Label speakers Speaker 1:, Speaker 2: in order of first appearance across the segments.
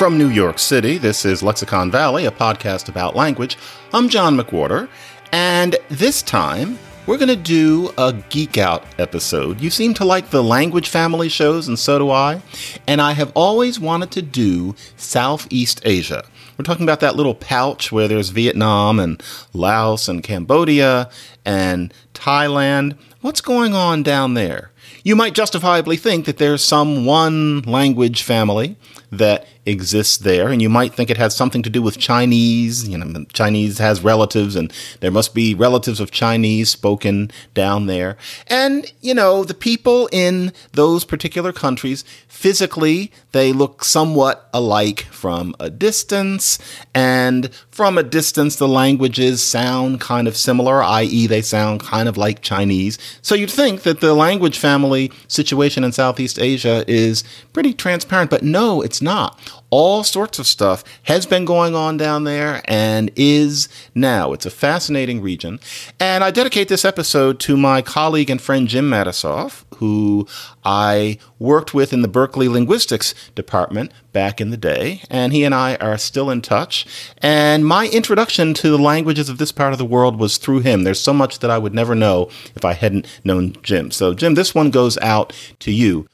Speaker 1: From New York City, this is Lexicon Valley, a podcast about language. I'm John McWhorter, and this time we're going to do a geek out episode. You seem to like the language family shows, and so do I. And I have always wanted to do Southeast Asia. We're talking about that little pouch where there's Vietnam and Laos and Cambodia and Thailand. What's going on down there? You might justifiably think that there's some one language family that exists there, and you might think it has something to do with Chinese. You know, Chinese has relatives, and there must be relatives of Chinese spoken down there. And, you know, the people in those particular countries, physically, they look somewhat alike from a distance, and from a distance, the languages sound kind of similar, i.e., they sound kind of like Chinese. So you'd think that the language family situation in Southeast Asia is pretty transparent, but no, it's not all sorts of stuff has been going on down there and is now. It's a fascinating region. And I dedicate this episode to my colleague and friend Jim Matisoff, who I worked with in the Berkeley Linguistics Department back in the day. And he and I are still in touch. And my introduction to the languages of this part of the world was through him. There's so much that I would never know if I hadn't known Jim. So, Jim, this one goes out to you.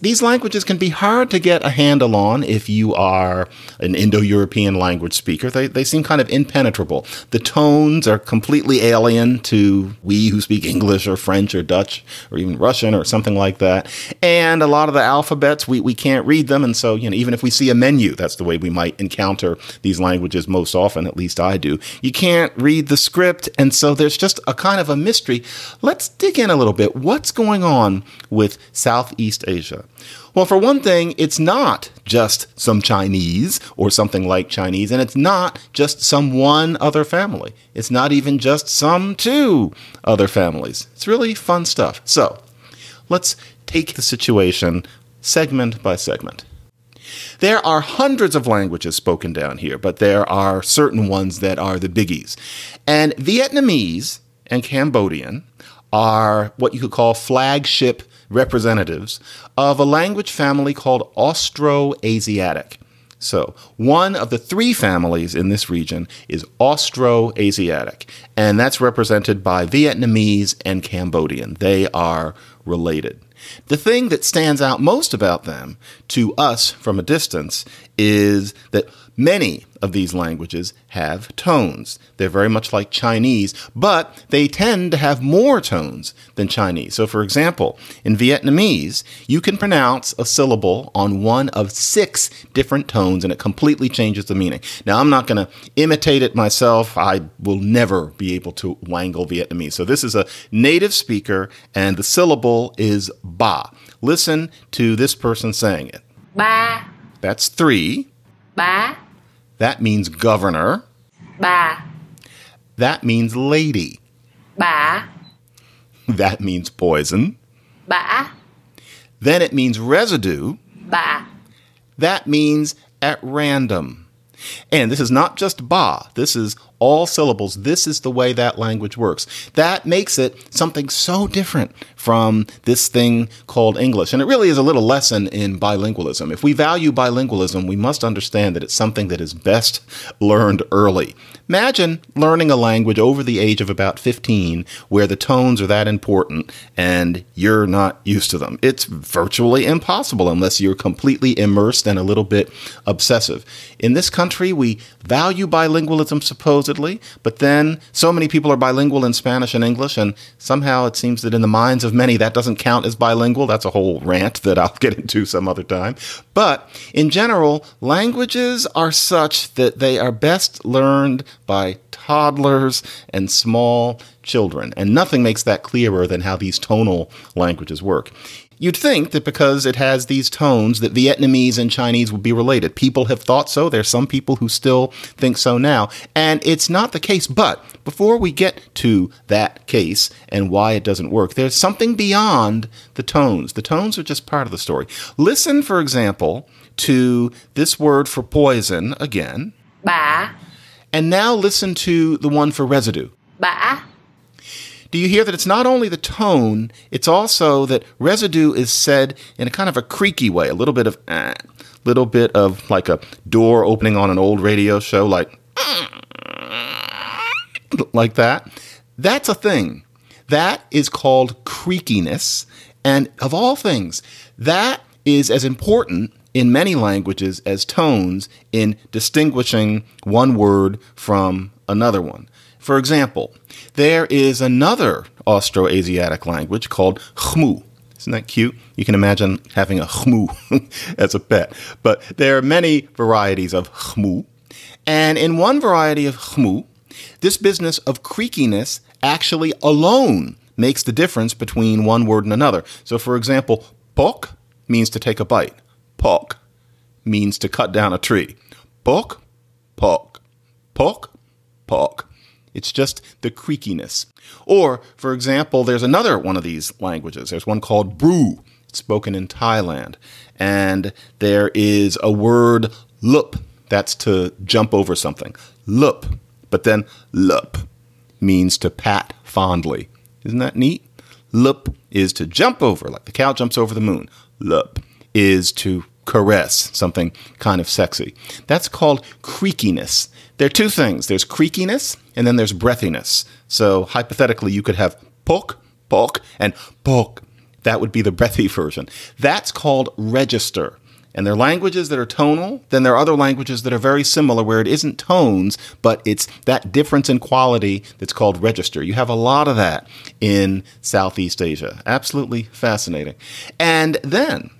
Speaker 1: These languages can be hard to get a handle on if you are an Indo European language speaker. They, they seem kind of impenetrable. The tones are completely alien to we who speak English or French or Dutch or even Russian or something like that. And a lot of the alphabets, we, we can't read them. And so, you know, even if we see a menu, that's the way we might encounter these languages most often, at least I do. You can't read the script. And so there's just a kind of a mystery. Let's dig in a little bit. What's going on with Southeast Asia? Asia? Well, for one thing, it's not just some Chinese or something like Chinese, and it's not just some one other family. It's not even just some two other families. It's really fun stuff. So, let's take the situation segment by segment. There are hundreds of languages spoken down here, but there are certain ones that are the biggies. And Vietnamese and Cambodian are what you could call flagship representatives of a language family called Austroasiatic. So, one of the three families in this region is Austroasiatic, and that's represented by Vietnamese and Cambodian. They are related. The thing that stands out most about them to us from a distance is that Many of these languages have tones. They're very much like Chinese, but they tend to have more tones than Chinese. So, for example, in Vietnamese, you can pronounce a syllable on one of six different tones and it completely changes the meaning. Now, I'm not going to imitate it myself. I will never be able to wangle Vietnamese. So, this is a native speaker and the syllable is ba. Listen to this person saying it.
Speaker 2: Ba.
Speaker 1: That's three.
Speaker 2: Ba.
Speaker 1: That means governor.
Speaker 2: Bà.
Speaker 1: That means lady.
Speaker 2: Bà.
Speaker 1: That means poison.
Speaker 2: Bã.
Speaker 1: Then it means residue.
Speaker 2: Bạ.
Speaker 1: That means at random. And this is not just ba, this is all syllables. This is the way that language works. That makes it something so different from this thing called English. And it really is a little lesson in bilingualism. If we value bilingualism, we must understand that it's something that is best learned early. Imagine learning a language over the age of about 15 where the tones are that important and you're not used to them. It's virtually impossible unless you're completely immersed and a little bit obsessive. In this country, we value bilingualism, supposedly, but then so many people are bilingual in Spanish and English, and somehow it seems that in the minds of many that doesn't count as bilingual. That's a whole rant that I'll get into some other time. But in general, languages are such that they are best learned by toddlers and small children, and nothing makes that clearer than how these tonal languages work. You'd think that because it has these tones that Vietnamese and Chinese would be related. People have thought so. There's some people who still think so now. And it's not the case. But before we get to that case and why it doesn't work, there's something beyond the tones. The tones are just part of the story. Listen, for example, to this word for poison again.
Speaker 2: Bả.
Speaker 1: And now listen to the one for residue.
Speaker 2: Bã.
Speaker 1: Do you hear that it's not only the tone, it's also that residue is said in a kind of a creaky way, a little bit of, a little bit of like a door opening on an old radio show, like, like that. That's a thing. That is called creakiness. And of all things, that is as important in many languages as tones in distinguishing one word from another one. For example, there is another Austroasiatic language called Khmu. Isn't that cute? You can imagine having a Khmu as a pet. But there are many varieties of Khmu. And in one variety of Khmu, this business of creakiness actually alone makes the difference between one word and another. So, for example, pok means to take a bite. Pok means to cut down a tree. Pok, pok, pok, pok. It's just the creakiness. Or, for example, there's another one of these languages. There's one called Bru. Spoken in Thailand. And there is a word lup. That's to jump over something. Lup. But then lup means to pat fondly. Isn't that neat? Lup is to jump over, like the cow jumps over the moon. Lup is to caress, something kind of sexy. That's called creakiness. There are two things there's creakiness and then there's breathiness. So hypothetically, you could have pok, pok, and pok. That would be the breathy version. That's called register. And there are languages that are tonal, then there are other languages that are very similar where it isn't tones, but it's that difference in quality that's called register. You have a lot of that in Southeast Asia. Absolutely fascinating. And then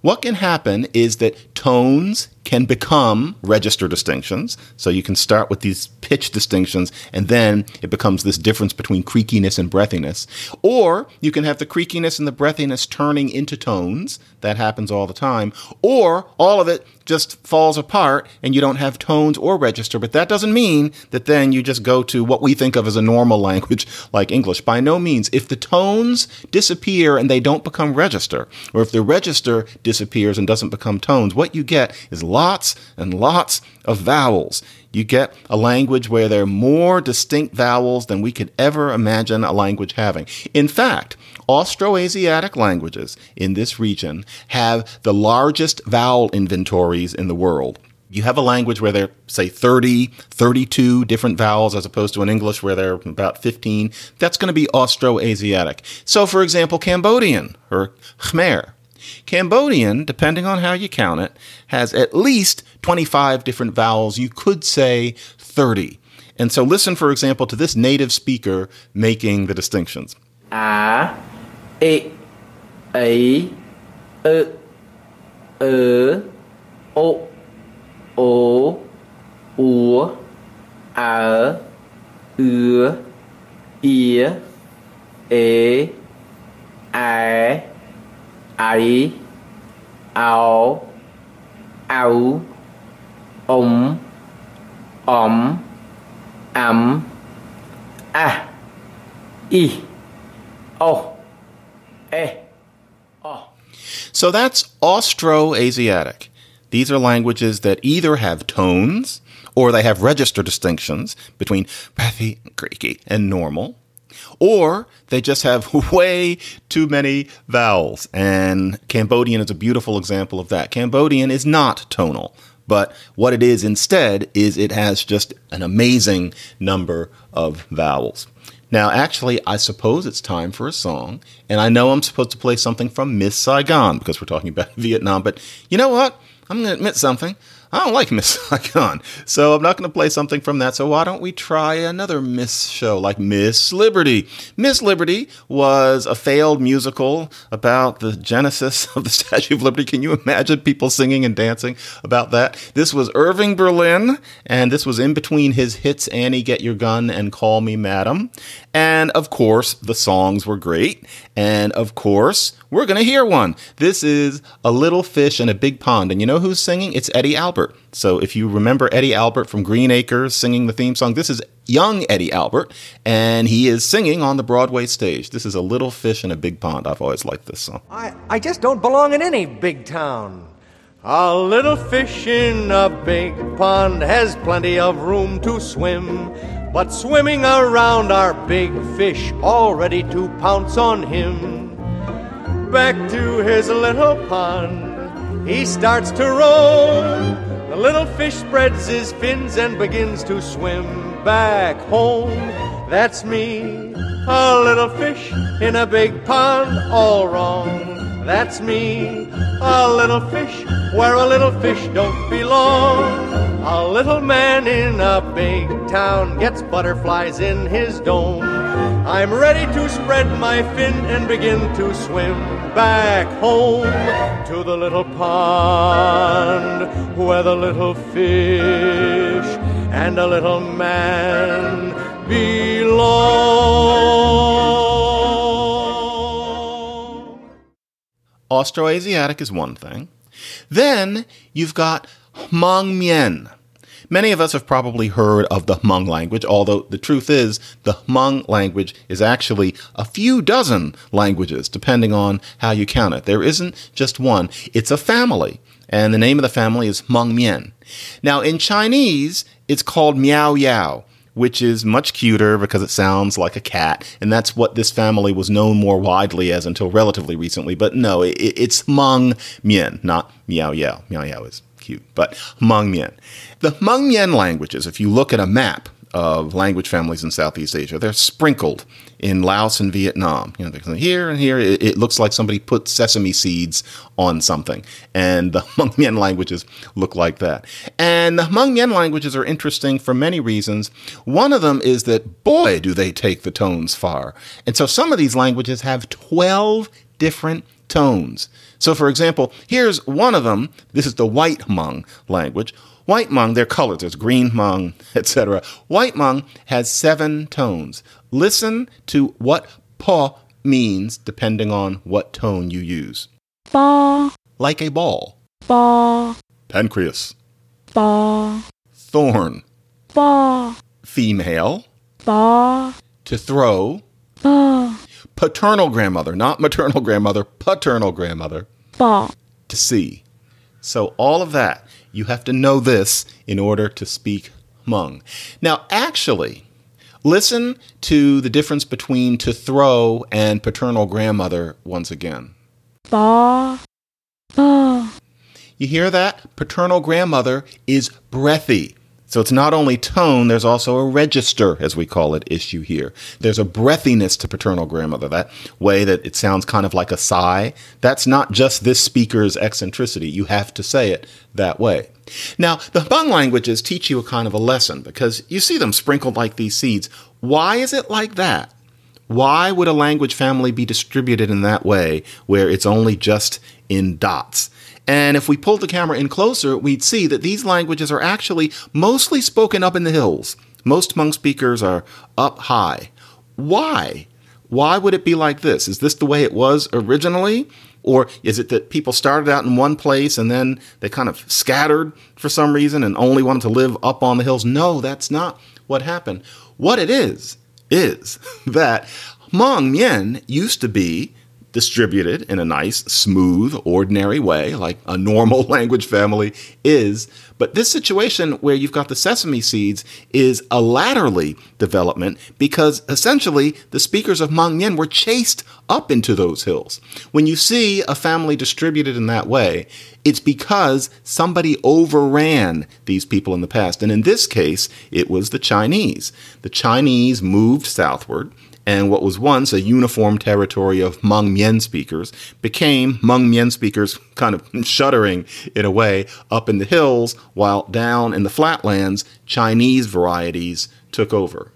Speaker 1: what can happen is that tones can become register distinctions. So you can start with these pitch distinctions, and then it becomes this difference between creakiness and breathiness. Or you can have the creakiness and the breathiness turning into tones. That happens all the time. Or all of it just falls apart and you don't have tones or register. But that doesn't mean that then you just go to what we think of as a normal language like English. By no means. If the tones disappear and they don't become register, or if the register disappears and doesn't become tones, what you get is lots and lots of vowels. You get a language where there are more distinct vowels than we could ever imagine a language having. In fact, Austroasiatic languages in this region have the largest vowel inventories in the world. You have a language where there are, say, 30, 32 different vowels as opposed to an English where there are about 15. That's going to be Austroasiatic. So, for example, Cambodian or Khmer. Cambodian, depending on how you count it, has at least 25 different vowels. You could say 30. And so listen, for example, to this native speaker making the distinctions.
Speaker 3: A, E, A, E, E, O, O, U, A, U, I, E, I, I, Ao, Ao, Om, Om, Am, A, I, O, E, O.
Speaker 1: So that's Austroasiatic. These are languages that either have tones or they have register distinctions between breathy, creaky, and normal, or they just have way too many vowels. And Cambodian is a beautiful example of that. Cambodian is not tonal, but what it is instead is it has just an amazing number of vowels. Now, actually, I suppose it's time for a song, and I know I'm supposed to play something from Miss Saigon because we're talking about Vietnam, but you know what? I'm going to admit something. I don't like Miss Saigon, so I'm not going to play something from that. So why don't we try another Miss show like Miss Liberty? Miss Liberty was a failed musical about the genesis of the Statue of Liberty. Can you imagine people singing and dancing about that? This was Irving Berlin, and this was in between his hits Annie Get Your Gun and Call Me Madam. And of course, the songs were great. And of course, we're going to hear one. This is A Little Fish in a Big Pond. And you know who's singing? It's Eddie Albert. So if you remember Eddie Albert from Green Acres singing the theme song, this is young Eddie Albert, and he is singing on the Broadway stage. This is A Little Fish in a Big Pond. I've always liked this song.
Speaker 4: I, I just don't belong in any big town. A little fish in a big pond has plenty of room to swim. but swimming around are big fish, all ready to pounce on him. Back to his little pond, he starts to roam. The little fish spreads his fins and begins to swim back home. That's me, a little fish in a big pond, all wrong. That's me, a little fish where a little fish don't belong. A little man in a big town gets butterflies in his dome. I'm ready to spread my fin and begin to swim back home to the little pond where the little fish and a little man belong.
Speaker 1: Austroasiatic is one thing. Then you've got Hmong Mien. Many of us have probably heard of the Hmong language, although the truth is the Hmong language is actually a few dozen languages, depending on how you count it. There isn't just one, it's a family, and the name of the family is Hmong Mien. Now, in Chinese, it's called Miao Yao which is much cuter because it sounds like a cat, and that's what this family was known more widely as until relatively recently. But no, it, it's Hmong Mien, not Miao Yao. Miao Yao is cute, but Hmong Mien. The Hmong Mien languages, if you look at a map of language families in Southeast Asia, they're sprinkled in Laos and Vietnam. You know, here and here, it, it, looks like somebody put sesame seeds on something, and the Hmong Mien languages look like that. And the Hmong Mien languages are interesting for many reasons. One of them is that, boy, do they take the tones far. And so some of these languages have 12 different tones. So, for example, here's one of them. This is the White Hmong language. White Hmong, they're colors. There's green Hmong, etc. White Hmong has seven tones. Listen to what pa means depending on what tone you use.
Speaker 5: Ba,
Speaker 1: Like a ball.
Speaker 5: ba,
Speaker 1: Pancreas.
Speaker 5: ba,
Speaker 1: Thorn.
Speaker 5: ba,
Speaker 1: Female.
Speaker 5: ba,
Speaker 1: To throw.
Speaker 5: ba,
Speaker 1: Paternal grandmother, not maternal grandmother, paternal grandmother.
Speaker 5: ba.
Speaker 1: To see. So all of that, you have to know this in order to speak Hmong. Now, actually, listen to the difference between to throw and paternal grandmother once again.
Speaker 5: Ba, ba,
Speaker 1: You hear that? Paternal grandmother is breathy. So it's not only tone, there's also a register, as we call it, issue here. There's a breathiness to paternal grandmother, that way that it sounds kind of like a sigh. That's not just this speaker's eccentricity. You have to say it that way. Now, the Hmong languages teach you a kind of a lesson because you see them sprinkled like these seeds. Why is it like that? Why would a language family be distributed in that way where it's only just in dots? And if we pulled the camera in closer, we'd see that these languages are actually mostly spoken up in the hills. Most Hmong speakers are up high. Why? Why would it be like this? Is this the way it was originally? Or is it that people started out in one place and then they kind of scattered for some reason and only wanted to live up on the hills? No, that's not what happened. What it is, is that Hmong Mien used to be distributed in a nice, smooth, ordinary way, like a normal language family is. But this situation where you've got the sesame seeds is a latterly development because essentially the speakers of Hmong Mien were chased up into those hills. When you see a family distributed in that way, it's because somebody overran these people in the past. And in this case, it was the Chinese. The Chinese moved southward and what was once a uniform territory of Hmong Mien speakers became Hmong Mien speakers kind of shuddering in a way up in the hills, while down in the flatlands, Chinese varieties took over.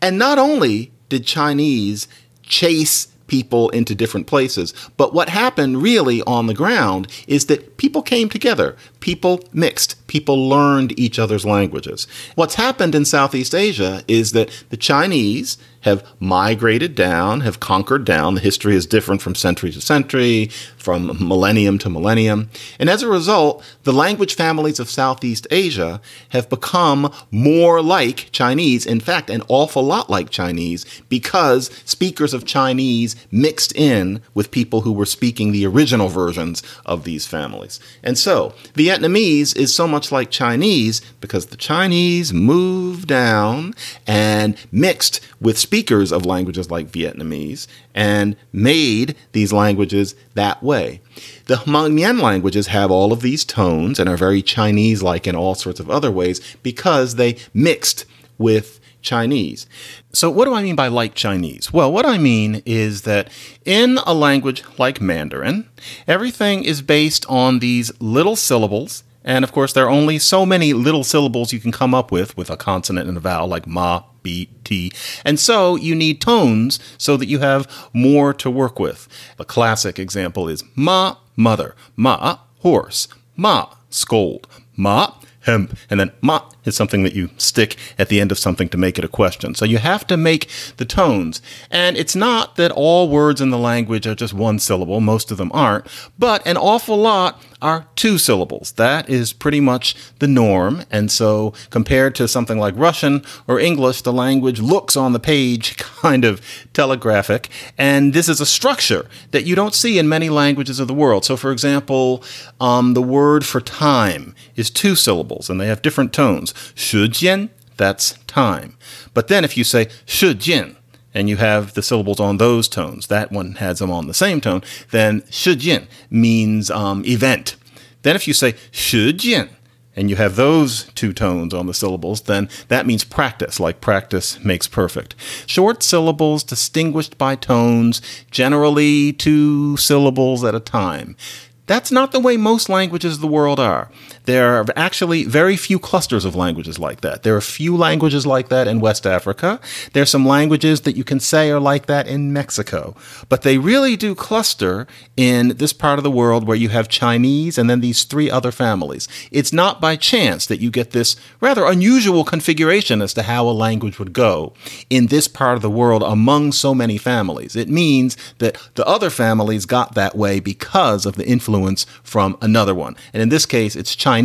Speaker 1: And not only did Chinese chase people into different places. But what happened really on the ground is that people came together, people mixed, people learned each other's languages. What's happened in Southeast Asia is that the Chinese have migrated down, have conquered down. The history is different from century to century, from millennium to millennium. And as a result, the language families of Southeast Asia have become more like Chinese, in fact, an awful lot like Chinese, because speakers of Chinese mixed in with people who were speaking the original versions of these families. And so, Vietnamese is so much like Chinese because the Chinese moved down and mixed with speakers of languages like Vietnamese and made these languages that way. The Hmong Mien languages have all of these tones and are very Chinese like in all sorts of other ways because they mixed with Chinese. So, what do I mean by like Chinese? Well, what I mean is that in a language like Mandarin, everything is based on these little syllables. And of course, there are only so many little syllables you can come up with with a consonant and a vowel like ma, B, T. And so you need tones so that you have more to work with. A classic example is ma, mother, ma, horse, ma, scold, ma, hemp, and then ma is something that you stick at the end of something to make it a question. So you have to make the tones. And it's not that all words in the language are just one syllable, most of them aren't, but an awful lot are two syllables. That is pretty much the norm. And so compared to something like Russian or English, the language looks on the page kind of telegraphic. And this is a structure that you don't see in many languages of the world. So, for example, um, the word for time is two syllables and they have different tones shujin, that's time. But then if you say shujin, and you have the syllables on those tones, that one has them on the same tone, then shujin means um, event. Then if you say shujin, and you have those two tones on the syllables, then that means practice, like practice makes perfect. Short syllables distinguished by tones, generally two syllables at a time. That's not the way most languages of the world are. There are actually very few clusters of languages like that. There are few languages like that in West Africa. There's some languages that you can say are like that in Mexico. But they really do cluster in this part of the world where you have Chinese and then these three other families. It's not by chance that you get this rather unusual configuration as to how a language would go in this part of the world among so many families. It means that the other families got that way because of the influence from another one. And in this case, it's Chinese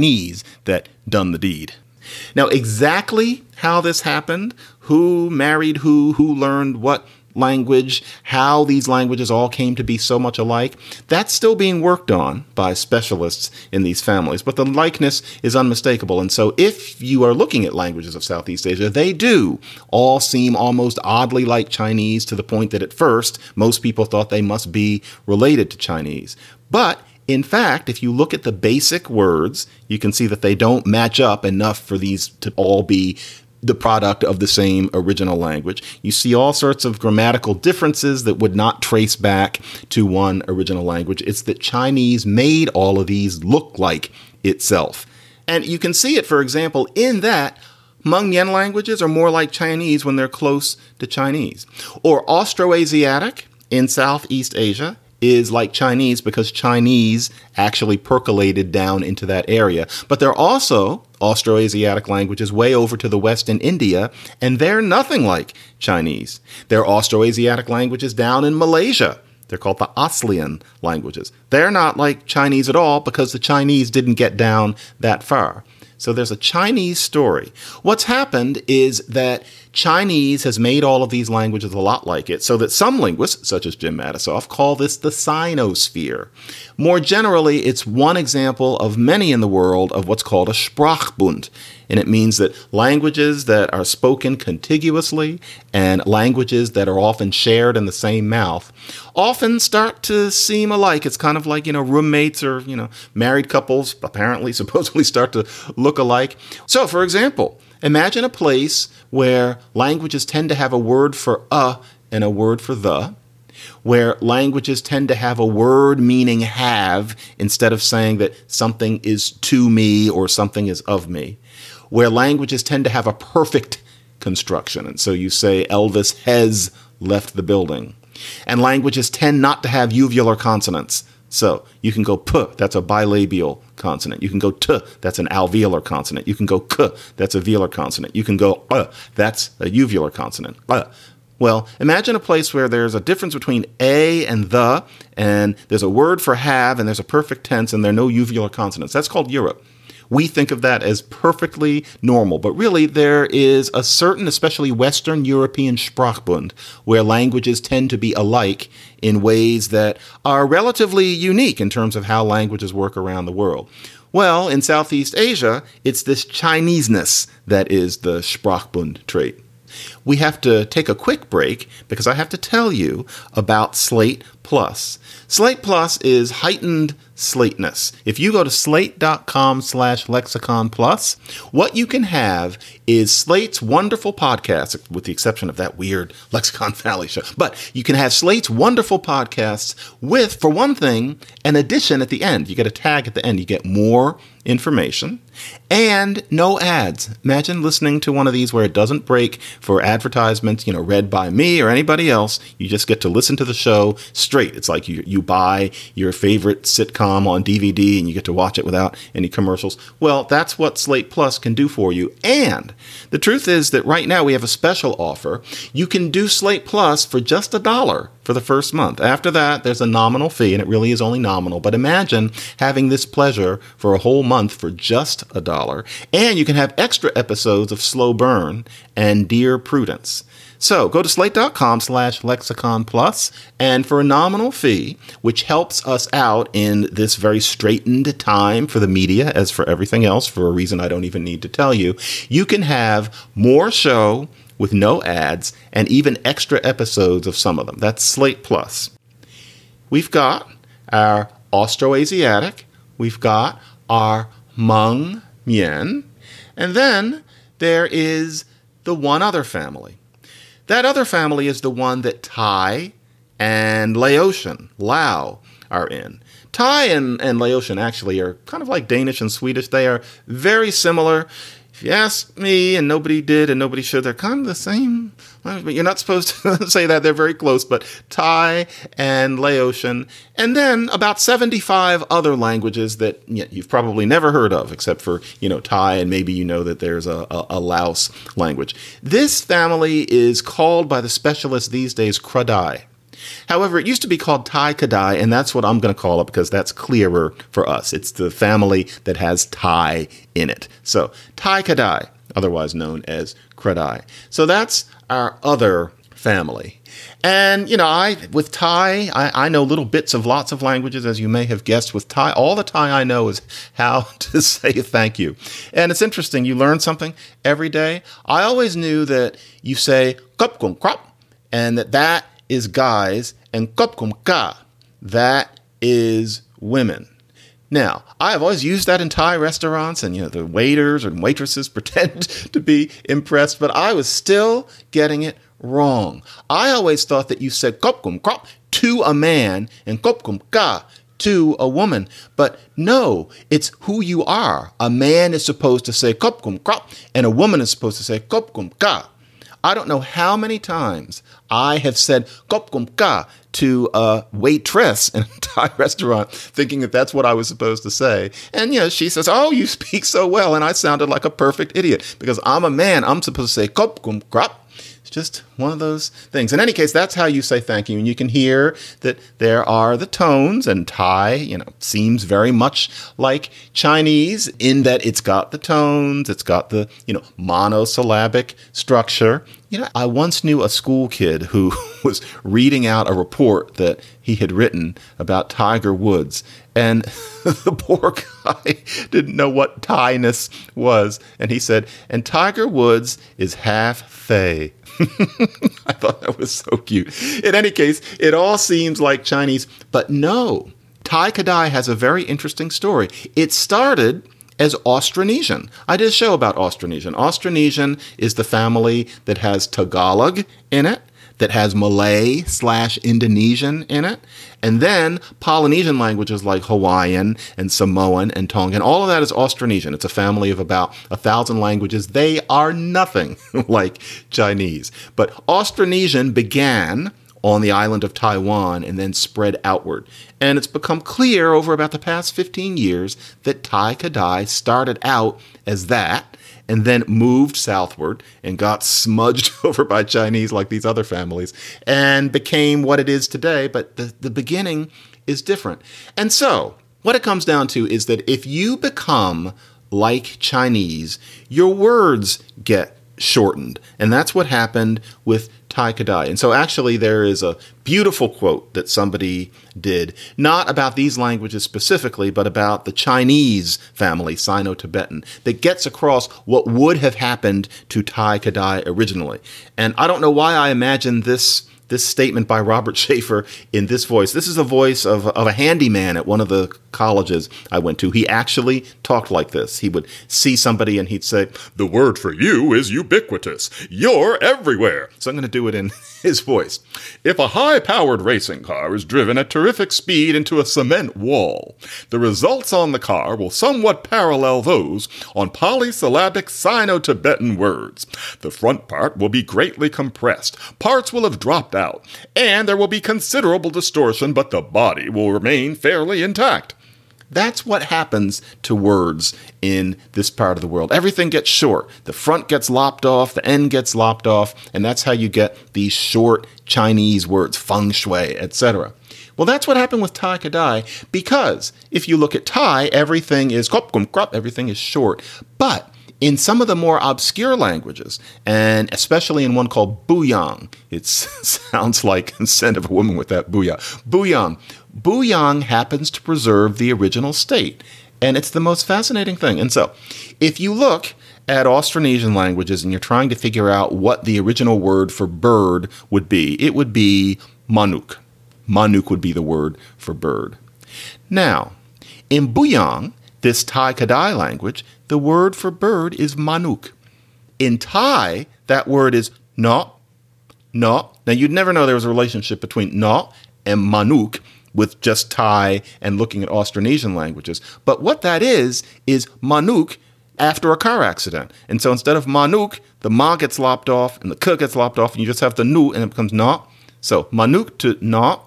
Speaker 1: that done the deed. Now, exactly how this happened, who married who, who learned what language, how these languages all came to be so much alike, that's still being worked on by specialists in these families. But the likeness is unmistakable. And so if you are looking at languages of Southeast Asia, they do all seem almost oddly like Chinese to the point that at first most people thought they must be related to Chinese. But in fact, if you look at the basic words, you can see that they don't match up enough for these to all be the product of the same original language. You see all sorts of grammatical differences that would not trace back to one original language. It's that Chinese made all of these look like itself. And you can see it, for example, in that Hmong Mien languages are more like Chinese when they're close to Chinese. Or Austroasiatic in Southeast Asia is like Chinese because Chinese actually percolated down into that area. But there are also Austroasiatic languages way over to the west in India, and they're nothing like Chinese. There are Austroasiatic languages down in Malaysia. They're called the Aslian languages. They're not like Chinese at all because the Chinese didn't get down that far. So there's a Chinese story. What's happened is that Chinese has made all of these languages a lot like it, so that some linguists, such as Jim Matisoff, call this the Sinosphere. More generally, it's one example of many in the world of what's called a Sprachbund, and it means that languages that are spoken contiguously and languages that are often shared in the same mouth often start to seem alike. It's kind of like, you know, roommates or, you know, married couples apparently supposedly start to look alike. So, for example, imagine a place where languages tend to have a word for a and a word for the, where languages tend to have a word meaning have instead of saying that something is to me or something is of me, where languages tend to have a perfect construction. And so you say Elvis has left the building. And languages tend not to have uvular consonants. So you can go p, that's a bilabial consonant. You can go t, that's an alveolar consonant. You can go k, that's a velar consonant. You can go uh, that's a uvular consonant. Uh. Well, imagine a place where there's a difference between a and the, and there's a word for have, and there's a perfect tense, and there are no uvular consonants. That's called Europe. We think of that as perfectly normal, but really there is a certain, especially Western European Sprachbund, where languages tend to be alike in ways that are relatively unique in terms of how languages work around the world. Well, in Southeast Asia, it's this Chineseness that is the Sprachbund trait. We have to take a quick break because I have to tell you about Slate Plus. Slate Plus is heightened slateness. If you go to slate.com slash lexicon plus, what you can have is Slate's wonderful podcasts, with the exception of that weird Lexicon Valley show. But you can have Slate's wonderful podcasts with, for one thing, an addition at the end. You get a tag at the end. You get more information and no ads. Imagine listening to one of these where it doesn't break for advertisements, you know, read by me or anybody else. You just get to listen to the show straight. It's like you, you buy your favorite sitcom on DVD and you get to watch it without any commercials. Well, that's what Slate Plus can do for you. And the truth is that right now we have a special offer. You can do Slate Plus for just a dollar for the first month. After that, there's a nominal fee, and it really is only nominal. But imagine having this pleasure for a whole month for just a dollar. And you can have extra episodes of Slow Burn and Dear Prudence. So go to slate.com slash lexicon plus, and for a nominal fee, which helps us out in this very straitened time for the media, as for everything else, for a reason I don't even need to tell you, you can have more show with no ads and even extra episodes of some of them. That's Slate Plus. We've got our Austroasiatic, we've got our Hmong Mien, and then there is the one other family. That other family is the one that Thai and Laotian, Lao, are in. Thai and, and Laotian actually are kind of like Danish and Swedish. They are very similar. If you ask me, and nobody did, and nobody should, they're kind of the same. But you're not supposed to say that. They're very close. But Thai and Laotian, and then about 75 other languages that you've probably never heard of, except for you know Thai, and maybe you know that there's a, a, a Laos language. This family is called by the specialists these days Kradai. However, it used to be called Tai Kadai, and that's what I'm going to call it because that's clearer for us. It's the family that has Tai in it. So, Tai Kadai, otherwise known as Kradai. So that's our other family. And, you know, I, with Thai, I, I, know little bits of lots of languages, as you may have guessed. With Thai, all the Thai I know is how to say thank you. And it's interesting, you learn something every day. I always knew that you say kup kum krop, and that that is guys, and kopkum ka, that is women. Now, I have always used that in Thai restaurants, and you know the waiters and waitresses pretend to be impressed, but I was still getting it wrong. I always thought that you said kopkum to a man and kopkum ka to a woman, but no, it's who you are. A man is supposed to say kopkum and a woman is supposed to say kopkum ka. I don't know how many times I have said "kopkum ka" to a waitress in a Thai restaurant, thinking that that's what I was supposed to say. And, you know, she says, Oh, you speak so well. And I sounded like a perfect idiot because I'm a man. I'm supposed to say "kopkum krap." Just one of those things. In any case, that's how you say thank you. And you can hear that there are the tones, and Thai, you know, seems very much like Chinese in that it's got the tones, it's got the, you know, monosyllabic structure. You know, I once knew a school kid who was reading out a report that he had written about Tiger Woods, and the poor guy didn't know what Thai-ness was. And he said, and Tiger Woods is half Fey. I thought that was so cute. In any case, it all seems like Chinese, but no. Tai Kadai has a very interesting story. It started as Austronesian. I did a show about Austronesian. Austronesian is the family that has Tagalog in it that has Malay slash Indonesian in it. And then Polynesian languages like Hawaiian and Samoan and Tongan. All of that is Austronesian. It's a family of about a thousand languages. They are nothing like Chinese. But Austronesian began on the island of Taiwan and then spread outward. And it's become clear over about the past 15 years that Tai Kadai started out as that and then moved southward and got smudged over by Chinese like these other families and became what it is today. But the, the beginning is different. And so, what it comes down to is that if you become like Chinese, your words get shortened. And that's what happened with Tai Kadai. And so actually there is a beautiful quote that somebody did, not about these languages specifically, but about the Chinese family, Sino-Tibetan, that gets across what would have happened to Tai Kadai originally. And I don't know why I imagine this this statement by Robert Shafer in this voice. This is a voice of, of a handyman at one of the colleges I went to. He actually talked like this. He would see somebody and he'd say, The word for you is ubiquitous. You're everywhere. So I'm going to do it in his voice. If a high powered racing car is driven at terrific speed into a cement wall, the results on the car will somewhat parallel those on polysyllabic Sino Tibetan words. The front part will be greatly compressed, parts will have dropped out, and there will be considerable distortion, but the body will remain fairly intact. That's what happens to words in this part of the world. Everything gets short. The front gets lopped off, the end gets lopped off, and that's how you get these short Chinese words, feng shui, etc. Well, that's what happened with Tai Kadai because if you look at Tai, everything is krop, kum, krop, everything is short. But in some of the more obscure languages, and especially in one called Buyang, it sounds like send of a woman with that booyah. Buyang. Buyang happens to preserve the original state. And it's the most fascinating thing. And so, if you look at Austronesian languages and you're trying to figure out what the original word for bird would be, it would be manuk. Manuk would be the word for bird. Now, in Buyang, this Tai Kadai language, the word for bird is manuk. In Thai, that word is no, no. Now, you'd never know there was a relationship between no and manuk with just Thai and looking at Austronesian languages. But what that is, is manuk after a car accident. And so instead of manuk, the ma gets lopped off and the k gets lopped off, and you just have the nu and it becomes na. So manuk to na,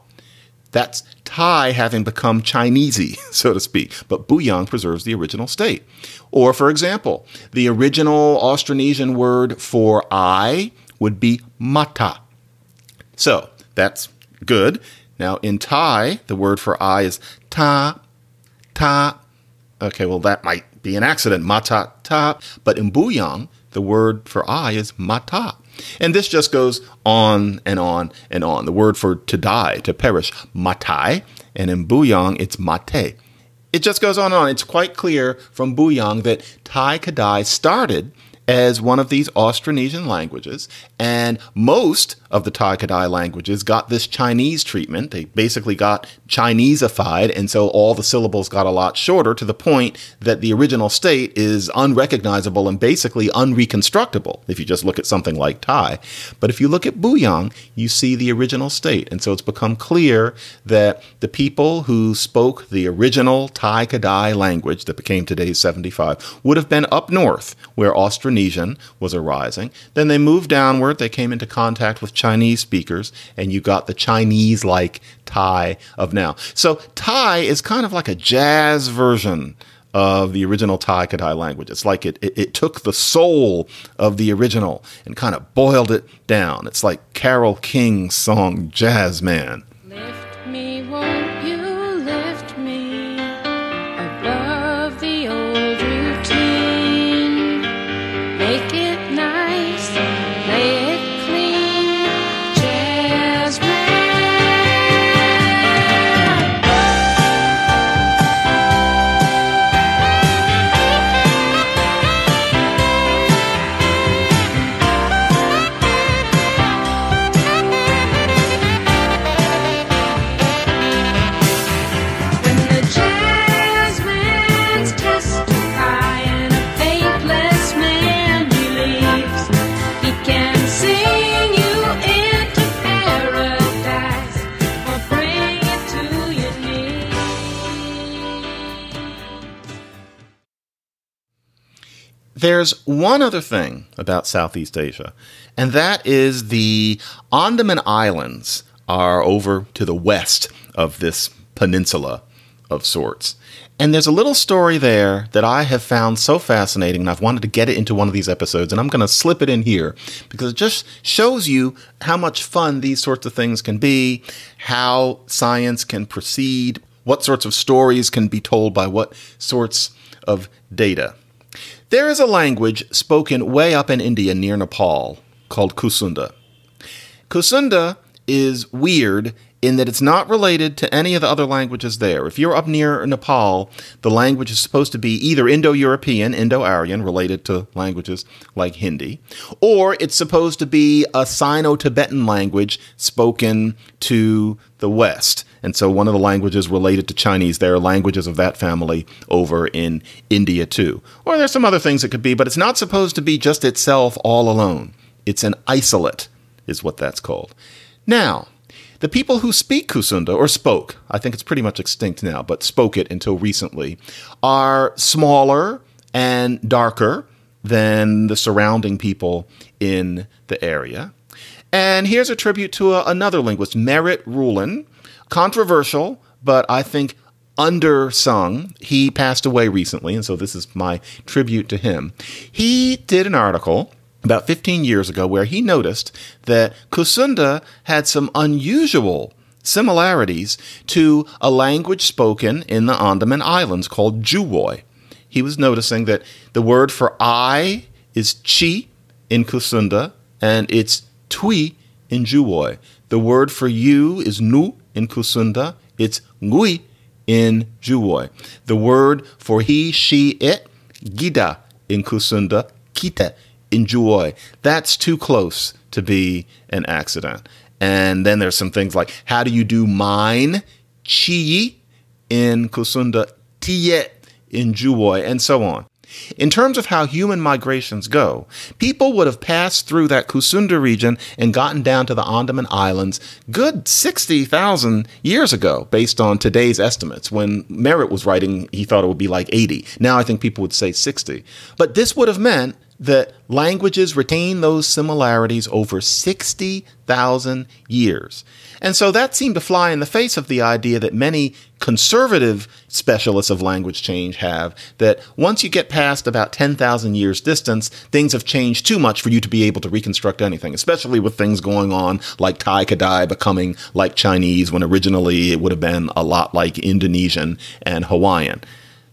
Speaker 1: that's Thai having become Chinesey, so to speak. But Buyang preserves the original state. Or, for example, the original Austronesian word for I would be mata. So that's good. Now, in Thai, the word for I is ta, ta. Okay, well, that might be an accident, mata, ta. But in Buyang, the word for I is mata. And this just goes on and on and on. The word for to die, to perish, matai. And in Buyang, it's mate. It just goes on and on. It's quite clear from Buyang that Tai Kadai started as one of these Austronesian languages, and most of the Tai Kadai languages got this Chinese treatment. They basically got Chineseified, and so all the syllables got a lot shorter to the point that the original state is unrecognizable and basically unreconstructible if you just look at something like Thai. But if you look at Buyang, you see the original state, and so it's become clear that the people who spoke the original Tai Kadai language that became today's 75 would have been up north where Austronesian was arising. Then they moved downward, they came into contact with Chinese speakers, and you got the Chinese like Thai of now. So Thai is kind of like a jazz version of the original Tai Kadai language. It's like it, it, it, took the soul of the original and kind of boiled it down. It's like Carole King's song Jazz Man. One other thing about Southeast Asia, and that is the Andaman Islands are over to the west of this peninsula of sorts. And there's a little story there that I have found so fascinating, and I've wanted to get it into one of these episodes, and I'm going to slip it in here because it just shows you how much fun these sorts of things can be, how science can proceed, what sorts of stories can be told by what sorts of data. There is a language spoken way up in India near Nepal called Kusunda. Kusunda is weird in that it's not related to any of the other languages there. If you're up near Nepal, the language is supposed to be either Indo European, Indo Aryan, related to languages like Hindi, or it's supposed to be a Sino Tibetan language spoken to the West. And so one of the languages related to Chinese, there are languages of that family over in India too. Or there's some other things it could be, but it's not supposed to be just itself all alone. It's an isolate, is what that's called. Now, the people who speak Kusunda, or spoke, I think it's pretty much extinct now, but spoke it until recently, are smaller and darker than the surrounding people in the area. And here's a tribute to a, another linguist, Merritt Ruhlen. Controversial, but I think undersung. He passed away recently, and so this is my tribute to him. He did an article about 15 years ago where he noticed that Kusunda had some unusual similarities to a language spoken in the Andaman Islands called Juwoi. He was noticing that the word for I is chi in Kusunda and it's tui in Juwoi. The word for you is nu in Kusunda, it's ngui in Juwoi. The word for he, she, it, gida in Kusunda, kita in Juwoi. That's too close to be an accident. And then there's some things like how do you do mine, chi in Kusunda, tiye in Juwoi, and so on. In terms of how human migrations go, people would have passed through that Kusunda region and gotten down to the Andaman Islands good 60,000 years ago, based on today's estimates. When Merritt was writing, he thought it would be like 80. Now I think people would say 60. But this would have meant that languages retain those similarities over 60,000 years. And so that seemed to fly in the face of the idea that many conservative specialists of language change have that once you get past about 10,000 years distance, things have changed too much for you to be able to reconstruct anything, especially with things going on like Tai Kadai becoming like Chinese when originally it would have been a lot like Indonesian and Hawaiian.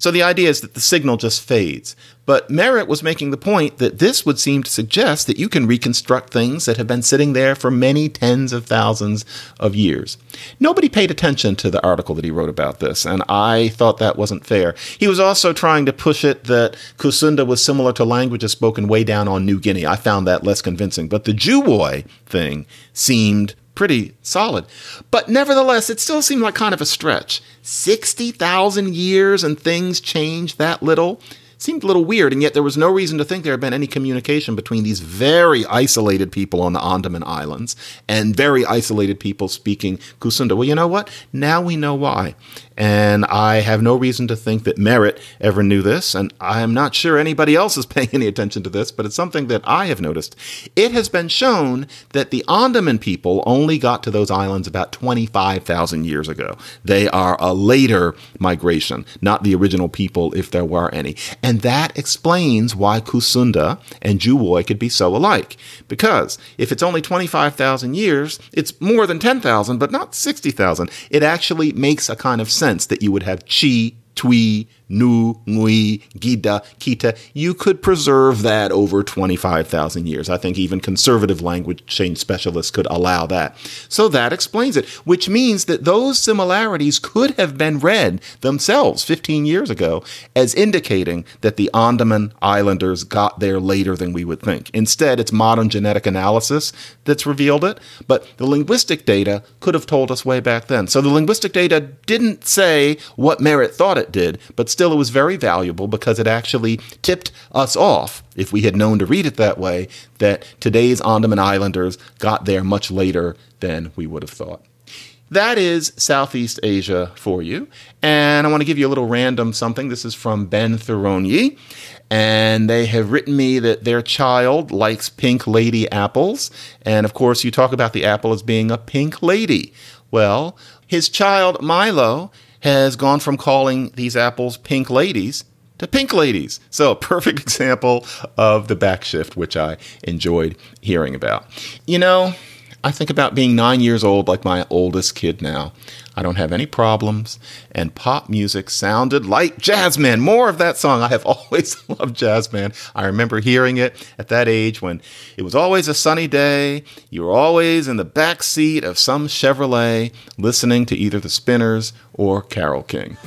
Speaker 1: So the idea is that the signal just fades. But Merritt was making the point that this would seem to suggest that you can reconstruct things that have been sitting there for many tens of thousands of years. Nobody paid attention to the article that he wrote about this, and I thought that wasn't fair. He was also trying to push it that Kusunda was similar to languages spoken way down on New Guinea. I found that less convincing. But the Juwoi thing seemed pretty solid. But nevertheless, it still seemed like kind of a stretch. 60,000 years and things changed that little seemed a little weird, and yet there was no reason to think there had been any communication between these very isolated people on the Andaman Islands and very isolated people speaking Kusunda. Well, you know what? Now we know why. And I have no reason to think that Merritt ever knew this, and I am not sure anybody else is paying any attention to this, but it's something that I have noticed. It has been shown that the Andaman people only got to those islands about 25,000 years ago. They are a later migration, not the original people, if there were any. And that explains why Kusunda and Juwoi could be so alike. Because if it's only 25,000 years, it's more than 10,000, but not 60,000. It actually makes a kind of sense that you would have Chi, Tui, Nu, Ngui, Gida, Kita. You could preserve that over 25,000 years. I think even conservative language change specialists could allow that. So that explains it, which means that those similarities could have been read themselves 15 years ago as indicating that the Andaman Islanders got there later than we would think. Instead, it's modern genetic analysis that's revealed it, but the linguistic data could have told us way back then. So the linguistic data didn't say what Merritt thought it did, but still it was very valuable because it actually tipped us off, if we had known to read it that way, that today's Andaman Islanders got there much later than we would have thought. that is Southeast Asia for you. And I want to give you a little random something. This is from Ben Thuronyi. And they have written me that their child likes pink lady apples. And of course, you talk about the apple as being a pink lady. Well, his child, Milo, has gone from calling these apples pink ladies to pink ladies. So, a perfect example of the backshift, which I enjoyed hearing about. You know, I think about being nine years old like my oldest kid now. I don't have any problems, and pop music sounded like Jazzman. More of that song. I have always loved Jazzman. I remember hearing it at that age when it was always a sunny day. You were always in the back seat of some Chevrolet listening to either the Spinners or Carole King.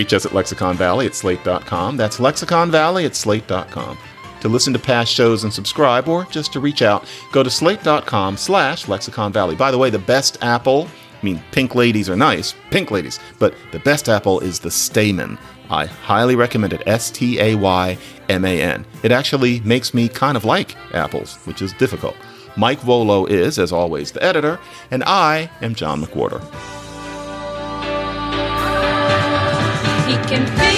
Speaker 1: Reach us at Lexicon Valley at slate.com. That's Lexicon Valley at slate.com. To listen to past shows and subscribe, or just to reach out, go to slate.com slash Lexicon Valley. By the way, the best apple, I mean, pink ladies are nice, pink ladies, but the best apple is the Stayman. I highly recommend it, S T A Y M A N. It actually makes me kind of like apples, which is difficult. Mike Vuolo is, as always, the editor, and I am John McWhorter.
Speaker 6: Can feel